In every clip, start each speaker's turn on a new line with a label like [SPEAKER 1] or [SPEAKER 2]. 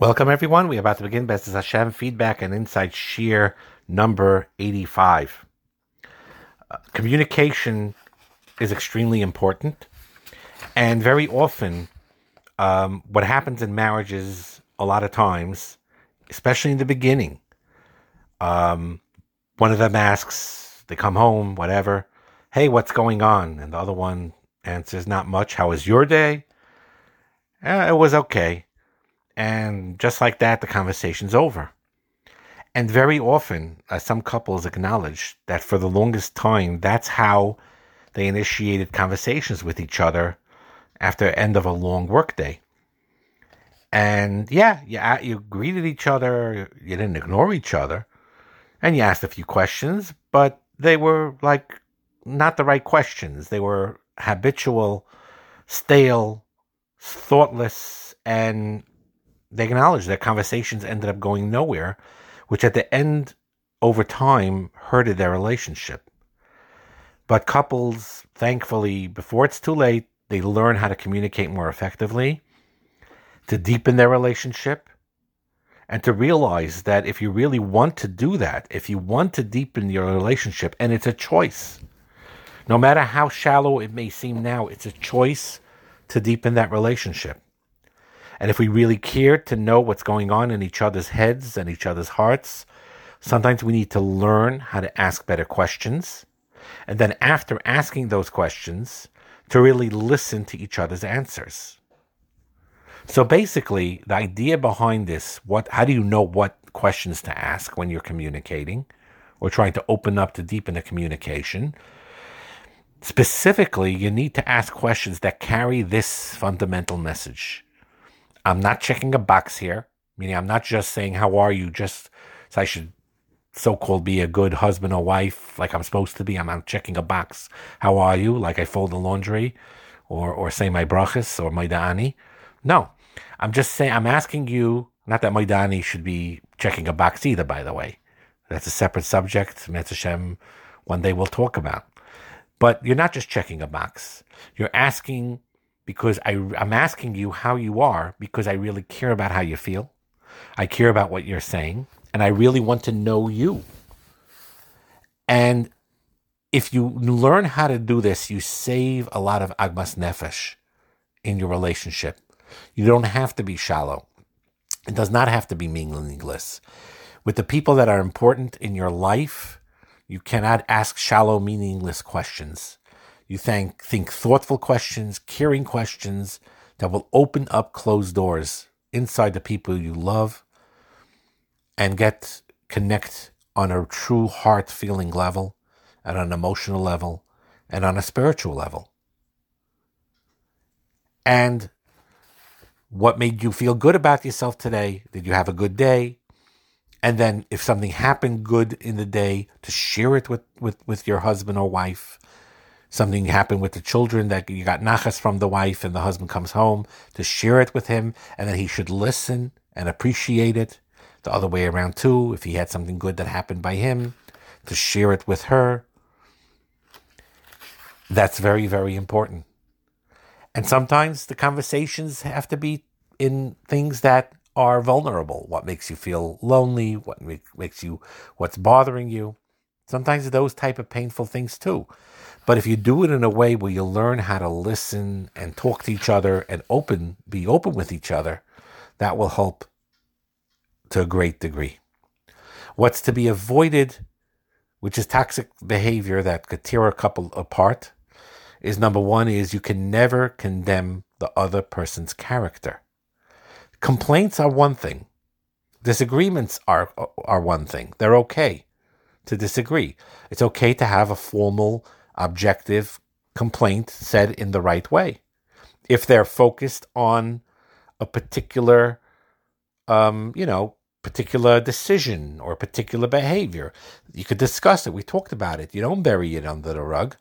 [SPEAKER 1] Welcome, everyone. We're about to begin Best Hashem feedback and insight shiur number 85. Uh, communication is extremely important. And very often, um, what happens in marriages a lot of times, especially in the beginning, um, one of them asks, they come home, whatever, hey, what's going on? And the other one answers, not much. How was your day? Eh, it was okay. And just like that, the conversation's over. And very often, uh, some couples acknowledge that for the longest time, that's how they initiated conversations with each other after end of a long workday. And yeah, you, you greeted each other, you didn't ignore each other, and you asked a few questions, but they were like not the right questions. They were habitual, stale, thoughtless, and they acknowledge that conversations ended up going nowhere, which at the end, over time, hurted their relationship. But couples, thankfully, before it's too late, they learn how to communicate more effectively, to deepen their relationship, and to realize that if you really want to do that, if you want to deepen your relationship, and it's a choice, no matter how shallow it may seem now, it's a choice to deepen that relationship. And if we really care to know what's going on in each other's heads and each other's hearts, sometimes we need to learn how to ask better questions. And then after asking those questions, to really listen to each other's answers. So basically, the idea behind this, what how do you know what questions to ask when you're communicating or trying to open up to deepen a communication? Specifically, you need to ask questions that carry this fundamental message. I'm not checking a box here, meaning I'm not just saying, How are you? Just so I should so called be a good husband or wife like I'm supposed to be. I'm not checking a box. How are you? Like I fold the laundry or, or say my brachas or my da'ani. No, I'm just saying, I'm asking you, not that my da'ani should be checking a box either, by the way. That's a separate subject. Hashem, one day we'll talk about. But you're not just checking a box. You're asking because I, I'm asking you how you are because I really care about how you feel. I care about what you're saying, and I really want to know you. And if you learn how to do this, you save a lot of agmas nefesh in your relationship. You don't have to be shallow. It does not have to be meaningless. With the people that are important in your life, you cannot ask shallow, meaningless questions. You think, think thoughtful questions, caring questions that will open up closed doors inside the people you love and get connect on a true heart feeling level and an emotional level and on a spiritual level. And what made you feel good about yourself today? Did you have a good day? And then if something happened good in the day, to share it with, with, with your husband or wife something happened with the children that you got nachas from the wife and the husband comes home to share it with him and that he should listen and appreciate it. The other way around too if he had something good that happened by him to share it with her. That's very very important. And sometimes the conversations have to be in things that are vulnerable what makes you feel lonely what makes you what's bothering you. Sometimes those type of painful things too but if you do it in a way where you learn how to listen and talk to each other and open, be open with each other, that will help to a great degree. What's to be avoided, which is toxic behavior that could tear a couple apart, is number one is you can never condemn the other person's character. Complaints are one thing. Disagreements are are one thing. They're okay to disagree. It's okay to have a formal objective complaint said in the right way. If they're focused on a particular, um, you know, particular decision or particular behavior, you could discuss it. We talked about it. You don't bury it under the rug,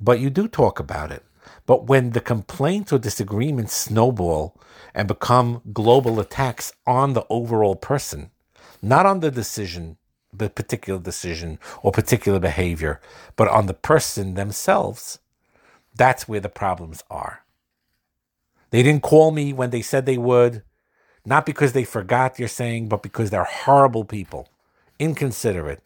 [SPEAKER 1] but you do talk about it. But when the complaints or disagreements snowball and become global attacks on the overall person, not on the decision the particular decision or particular behavior, but on the person themselves, that's where the problems are. They didn't call me when they said they would. not because they forgot you're saying, but because they're horrible people, inconsiderate.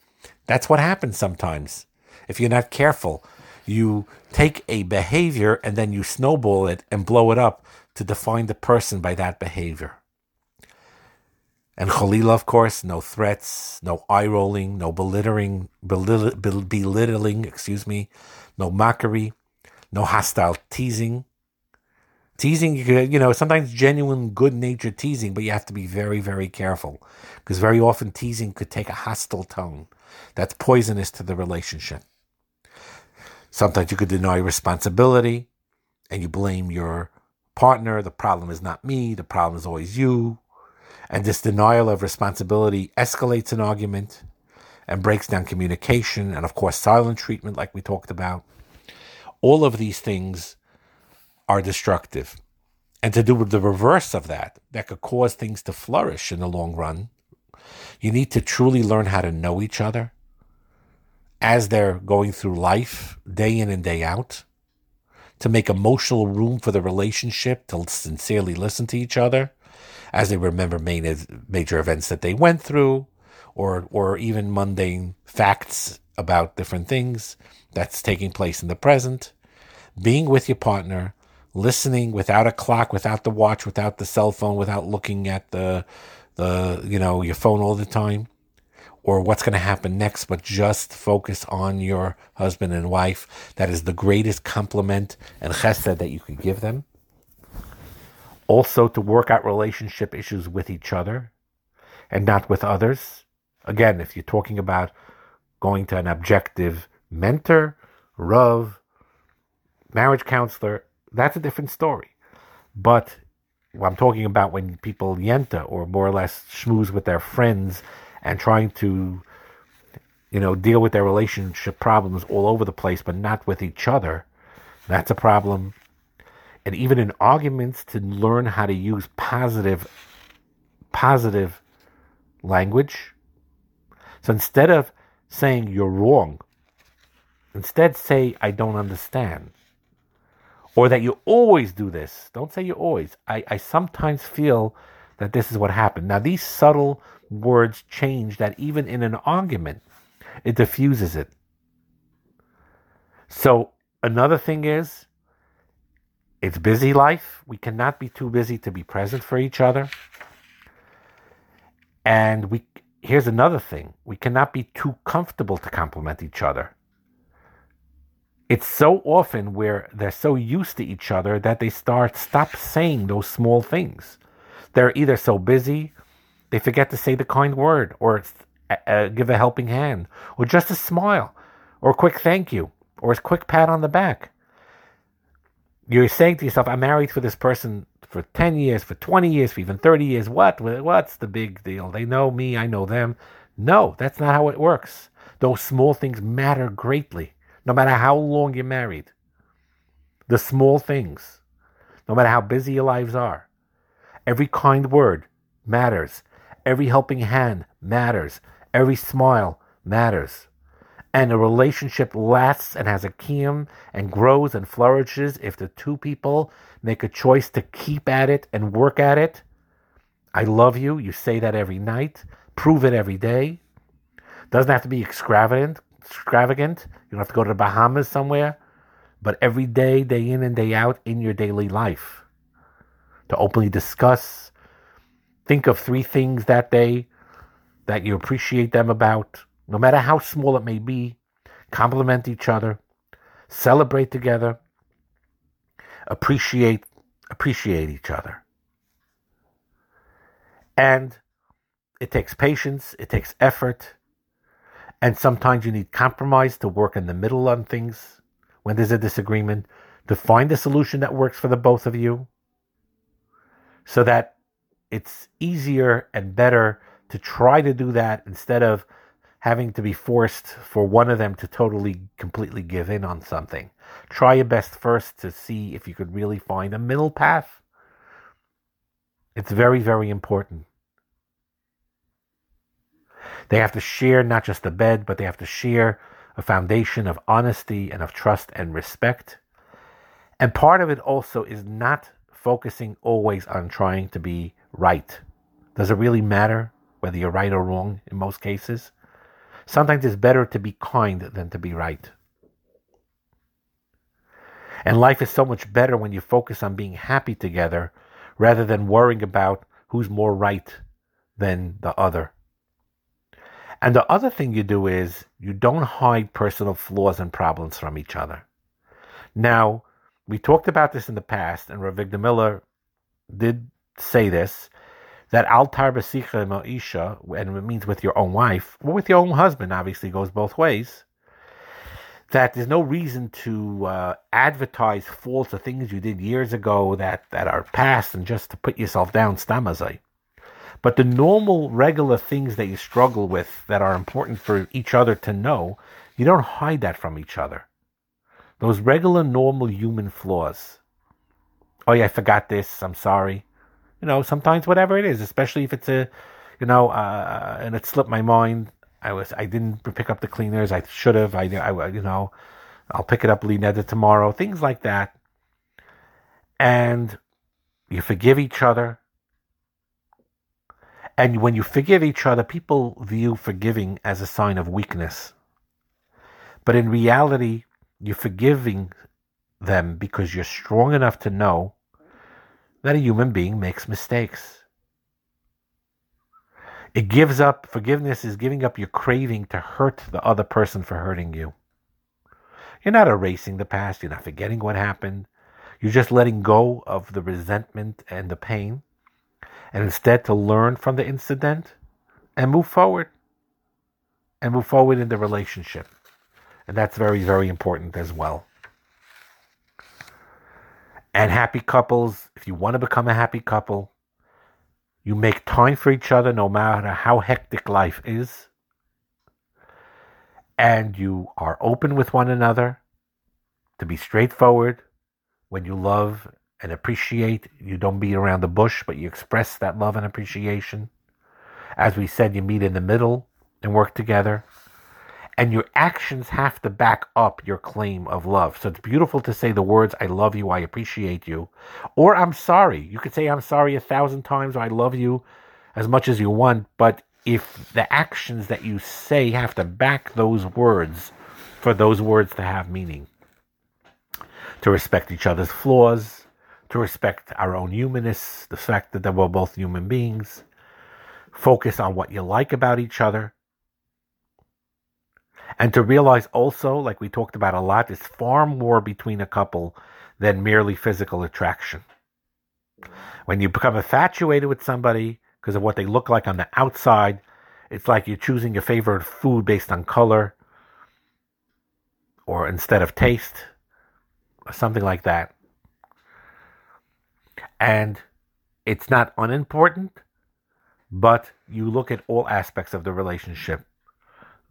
[SPEAKER 1] That's what happens sometimes. If you're not careful, you take a behavior and then you snowball it and blow it up to define the person by that behavior. And Khalila, of course, no threats, no eye rolling, no belittling, belittling, excuse me, no mockery, no hostile teasing. Teasing, you know, sometimes genuine, good natured teasing, but you have to be very, very careful because very often teasing could take a hostile tone that's poisonous to the relationship. Sometimes you could deny responsibility and you blame your partner. The problem is not me, the problem is always you. And this denial of responsibility escalates an argument and breaks down communication and, of course, silent treatment, like we talked about. All of these things are destructive. And to do with the reverse of that, that could cause things to flourish in the long run, you need to truly learn how to know each other as they're going through life, day in and day out, to make emotional room for the relationship, to sincerely listen to each other, as they remember main, major events that they went through, or or even mundane facts about different things that's taking place in the present. Being with your partner, listening without a clock, without the watch, without the cell phone, without looking at the the you know your phone all the time or what's going to happen next, but just focus on your husband and wife. That is the greatest compliment and chesed that you could give them also to work out relationship issues with each other and not with others. Again, if you're talking about going to an objective mentor, Rav, marriage counselor, that's a different story. But I'm talking about when people yenta or more or less schmooze with their friends and trying to, you know, deal with their relationship problems all over the place, but not with each other. That's a problem and even in arguments to learn how to use positive positive language. So instead of saying you're wrong instead say i don't understand or that you always do this. Don't say you always. I, I sometimes feel that this is what happened. Now these subtle words change that even in an argument it diffuses it. So another thing is it's busy life. We cannot be too busy to be present for each other. And we here's another thing. We cannot be too comfortable to compliment each other. It's so often where they're so used to each other that they start stop saying those small things. They're either so busy, they forget to say the kind word or uh, uh, give a helping hand or just a smile or a quick thank you or a quick pat on the back you're saying to yourself, I'm married for this person for 10 years, for 20 years, for even 30 years. What? What's the big deal? They know me, I know them. No, that's not how it works. Those small things matter greatly, no matter how long you're married. The small things, no matter how busy your lives are. Every kind word matters. Every helping hand matters. Every smile matters and a relationship lasts and has a kiyum and grows and flourishes if the two people make a choice to keep at it and work at it. I love you. You say that every night. Prove it every day. Doesn't have to be extravagant. Extravagant. You don't have to go to the Bahamas somewhere, but every day, day in and day out in your daily life, to openly discuss. Think of three things that day that you appreciate them about no matter how small it may be, compliment each other, celebrate together, appreciate appreciate each other. And it takes patience, it takes effort, and sometimes you need compromise to work in the middle on things when there's a disagreement, to find a solution that works for the both of you so that it's easier and better to try to do that instead of having to be forced for one of them to totally, completely give in on something. Try your best first to see if you could really find a middle path. It's very, very important. They have to share not just the bed, but they have to share a foundation of honesty and of trust and respect. And part of it also is not focusing always on trying to be right Does it really matter whether you're right or wrong in most cases? Sometimes it's better to be kind than to be right. And life is so much better when you focus on being happy together rather than worrying about who's more right than the other. And the other thing you do is you don't hide personal flaws and problems from each other. Now, we talked about this in the past, and Rav Avigdor Miller did say this that altar besicha ma'isha, and it means with your own wife, or with your own husband, obviously goes both ways. That there's no reason to uh, advertise faults or things you did years ago that, that are past and just to put yourself down, stamazai. But the normal, regular things that you struggle with that are important for each other to know, you don't hide that from each other. Those regular, normal human flaws. Oh, yeah, I forgot this. I'm sorry. You know, sometimes whatever it is, especially if it's a, you know, uh, and it slipped my mind. I was, I didn't pick up the cleaners. I should have. I, I, you know, I'll pick it up, Linetta, tomorrow. Things like that. And you forgive each other and when you forgive each other, people view forgiving as a sign of weakness. But in reality, you're forgiving them because you're strong enough to know that a human being makes mistakes. It gives up, forgiveness is giving up your craving to hurt the other person for hurting you. You're not erasing the past, you're not forgetting what happened. You're just letting go of the resentment and the pain and instead to learn from the incident and move forward and move forward in the relationship. And that's very, very important as well. And happy couples, if you want to become a happy couple, you make time for each other no matter how hectic life is. And you are open with one another to be straightforward when you love and appreciate. You don't beat around the bush, but you express that love and appreciation. As we said, you meet in the middle and work together. And your actions have to back up your claim of love. So it's beautiful to say the words, I love you, I appreciate you. Or I'm sorry. You could say, I'm sorry a thousand times, or I love you as much as you want. But if the actions that you say have to back those words for those words to have meaning, to respect each other's flaws, to respect our own humanness, the fact that we're both human beings, focus on what you like about each other, and to realize also, like we talked about a lot, there's far more between a couple than merely physical attraction. When you become infatuated with somebody because of what they look like on the outside, it's like you're choosing your favorite food based on color or instead of taste or something like that. And it's not unimportant, but you look at all aspects of the relationship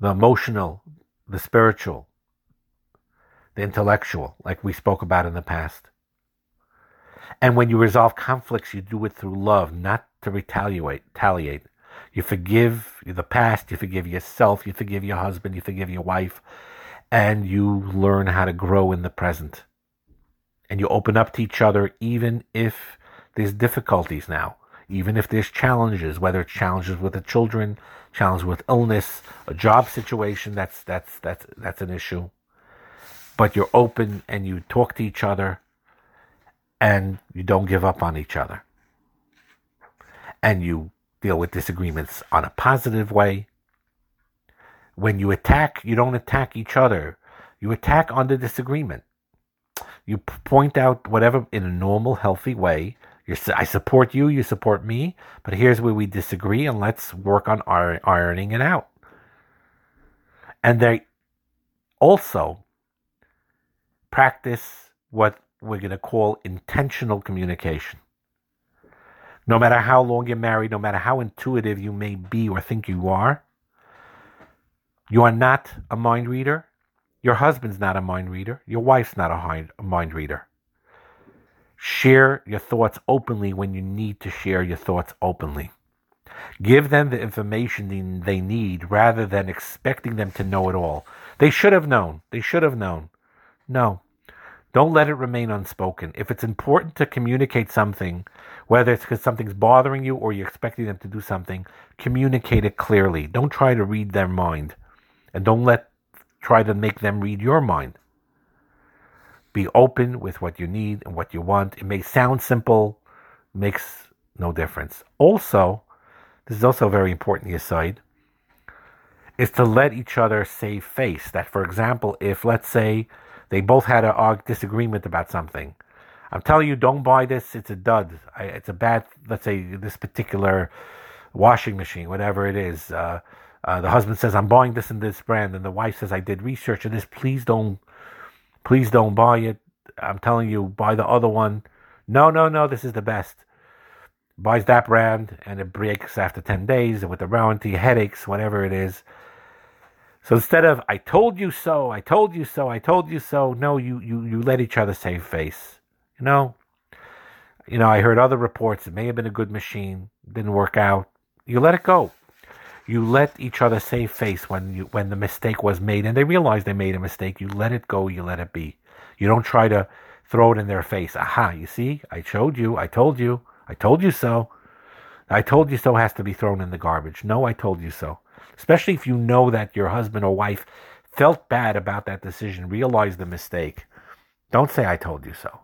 [SPEAKER 1] the emotional, the spiritual, the intellectual, like we spoke about in the past. And when you resolve conflicts, you do it through love, not to retaliate. retaliate. You forgive the past, you forgive yourself, you forgive your husband, you forgive your wife, and you learn how to grow in the present. And you open up to each other even if there's difficulties now, even if there's challenges, whether it's challenges with the children, challenges with illness, a job situation, that's that's that's that's an issue. But you're open and you talk to each other and you don't give up on each other. And you deal with disagreements on a positive way. When you attack, you don't attack each other. You attack on the disagreement. You point out whatever in a normal, healthy way I support you, you support me, but here's where we disagree, and let's work on ironing it out. And they also practice what we're going to call intentional communication. No matter how long you're married, no matter how intuitive you may be or think you are, you are not a mind reader. Your husband's not a mind reader. Your wife's not a mind reader. Share your thoughts openly when you need to share your thoughts openly. Give them the information they need rather than expecting them to know it all. They should have known. They should have known. No. Don't let it remain unspoken. If it's important to communicate something Whether it's because something's bothering you or you're expecting them to do something, communicate it clearly. Don't try to read their mind. And don't let try to make them read your mind. Be open with what you need and what you want. It may sound simple, makes no difference. Also, this is also very important aside, is to let each other save face. That, for example, if let's say they both had a disagreement about something, I'm telling you, don't buy this. It's a dud. It's a bad. Let's say this particular washing machine, whatever it is. Uh, uh, the husband says, "I'm buying this and this brand," and the wife says, "I did research on this. Please don't, please don't buy it. I'm telling you, buy the other one." No, no, no. This is the best. Buys that brand, and it breaks after ten days, and with the warranty, headaches, whatever it is. So instead of "I told you so," "I told you so," "I told you so," no, you you you let each other save face. You know, you know, I heard other reports. It may have been a good machine, didn't work out. You let it go. You let each other save face when you when the mistake was made, and they realize they made a mistake. You let it go. You let it be. You don't try to throw it in their face. Aha! You see, I showed you. I told you. I told you so. I told you so has to be thrown in the garbage. No, I told you so. Especially if you know that your husband or wife felt bad about that decision, realized the mistake. Don't say I told you so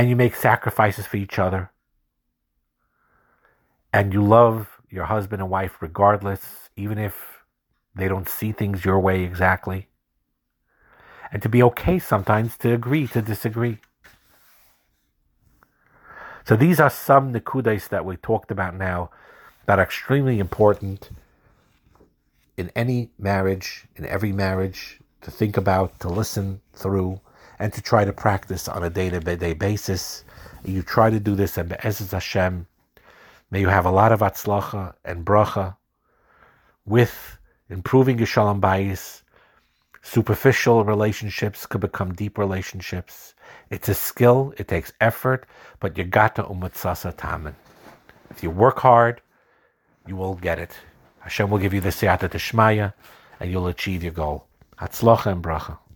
[SPEAKER 1] and you make sacrifices for each other, and you love your husband and wife regardless, even if they don't see things your way exactly, and to be okay sometimes to agree to disagree. So these are some nikudas that we talked about now that are extremely important in any marriage, in every marriage, to think about, to listen through, and to try to practice on a day-to-day basis. You try to do this, and Be'ezus Hashem, may you have a lot of hatzlacha and bracha with improving your shalom bayis. Superficial relationships could become deep relationships. It's a skill, it takes effort, but you got to umutsasa tamen. If you work hard, you will get it. Hashem will give you the siyata dishmaya, and you'll achieve your goal. Hatzlacha and bracha.